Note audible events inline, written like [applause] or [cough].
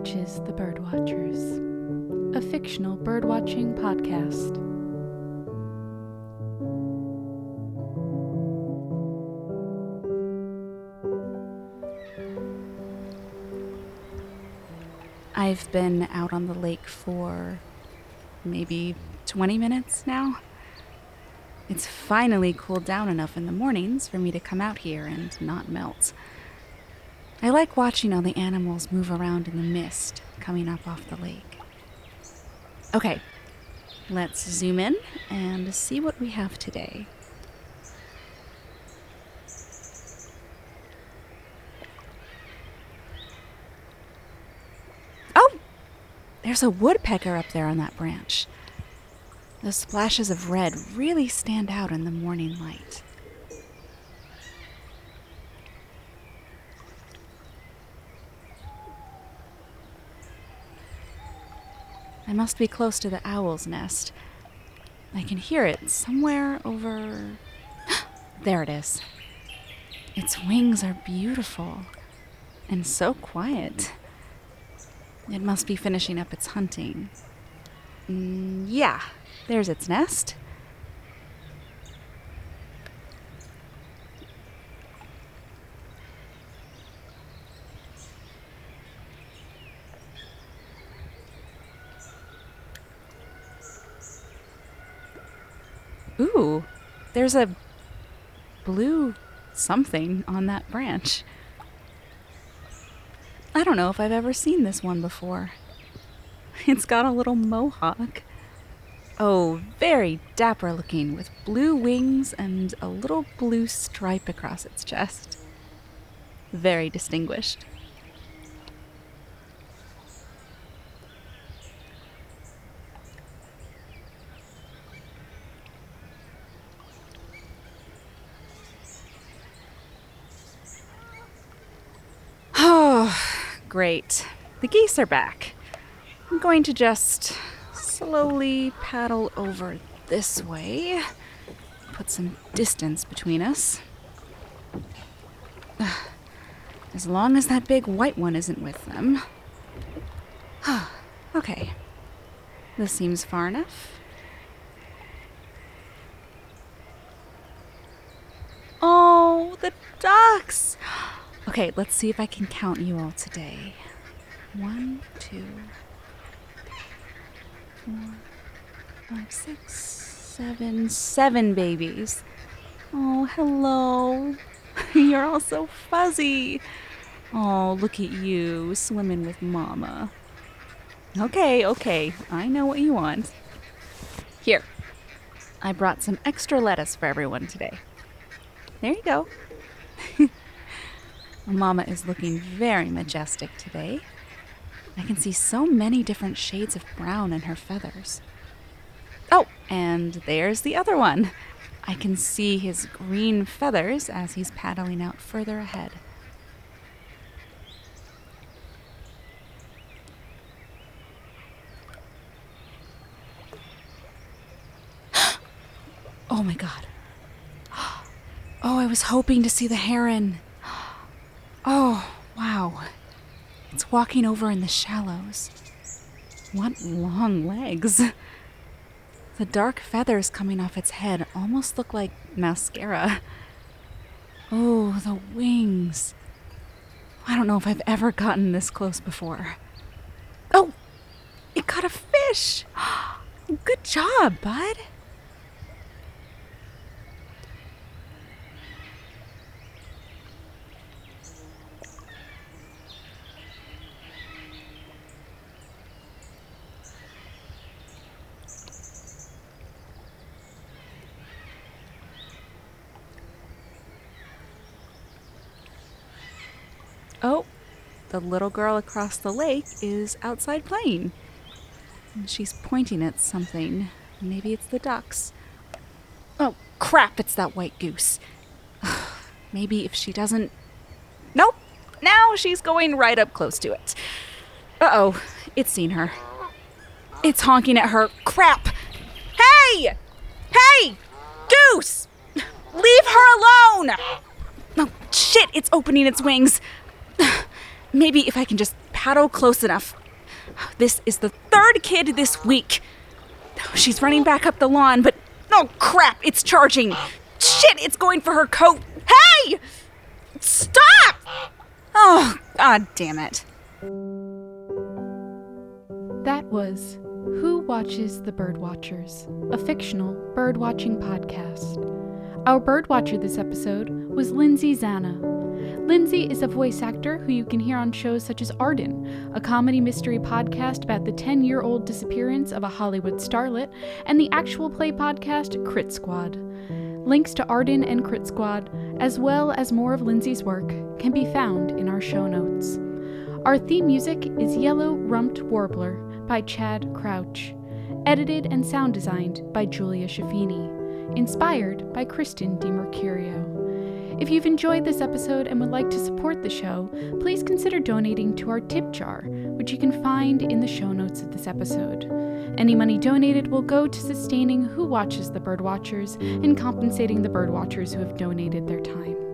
watches the Birdwatchers, a fictional birdwatching podcast. I've been out on the lake for maybe 20 minutes now. It's finally cooled down enough in the mornings for me to come out here and not melt. I like watching all the animals move around in the mist coming up off the lake. Okay, let's zoom in and see what we have today. Oh! There's a woodpecker up there on that branch. The splashes of red really stand out in the morning light. I must be close to the owl's nest. I can hear it somewhere over. [gasps] there it is. Its wings are beautiful and so quiet. It must be finishing up its hunting. Mm, yeah, there's its nest. Ooh, there's a blue something on that branch. I don't know if I've ever seen this one before. [laughs] It's got a little mohawk. Oh, very dapper looking, with blue wings and a little blue stripe across its chest. Very distinguished. Oh, great. The geese are back. I'm going to just slowly paddle over this way. Put some distance between us. [sighs] As long as that big white one isn't with them. [sighs] okay. This seems far enough. Oh, the ducks! Okay, let's see if I can count you all today. One, two, four, five, six, seven, seven babies. Oh, hello. [laughs] You're all so fuzzy. Oh, look at you swimming with Mama. Okay, okay, I know what you want. Here, I brought some extra lettuce for everyone today. There you go. [laughs] Mama is looking very majestic today. I can see so many different shades of brown in her feathers. Oh, and there's the other one. I can see his green feathers as he's paddling out further ahead. [gasps] oh my god. [gasps] Oh, I was hoping to see the heron. Oh, wow. It's walking over in the shallows. What long legs. The dark feathers coming off its head almost look like mascara. Oh, the wings. I don't know if I've ever gotten this close before. Oh, it caught a fish. [gasps] Good job, bud. Oh, the little girl across the lake is outside playing. And she's pointing at something. Maybe it's the ducks. Oh, crap, it's that white goose. [sighs] Maybe if she doesn't. Nope! Now she's going right up close to it. Uh oh, it's seen her. It's honking at her. Crap! Hey! Hey! Goose! Leave her alone! Oh, shit, it's opening its wings. [sighs] Maybe if I can just paddle close enough. This is the third kid this week. She's running back up the lawn, but oh crap, it's charging. Shit, it's going for her coat. Hey! Stop! Oh, god damn it. That was Who Watches the Birdwatchers, a fictional birdwatching podcast. Our birdwatcher this episode was Lindsay Zana. Lindsay is a voice actor who you can hear on shows such as Arden, a comedy mystery podcast about the 10 year old disappearance of a Hollywood starlet, and the actual play podcast Crit Squad. Links to Arden and Crit Squad, as well as more of Lindsay's work, can be found in our show notes. Our theme music is Yellow Rumped Warbler by Chad Crouch, edited and sound designed by Julia Schifini, inspired by Kristen DiMercurio. If you've enjoyed this episode and would like to support the show, please consider donating to our tip jar, which you can find in the show notes of this episode. Any money donated will go to sustaining Who Watches the Birdwatchers and compensating the birdwatchers who have donated their time.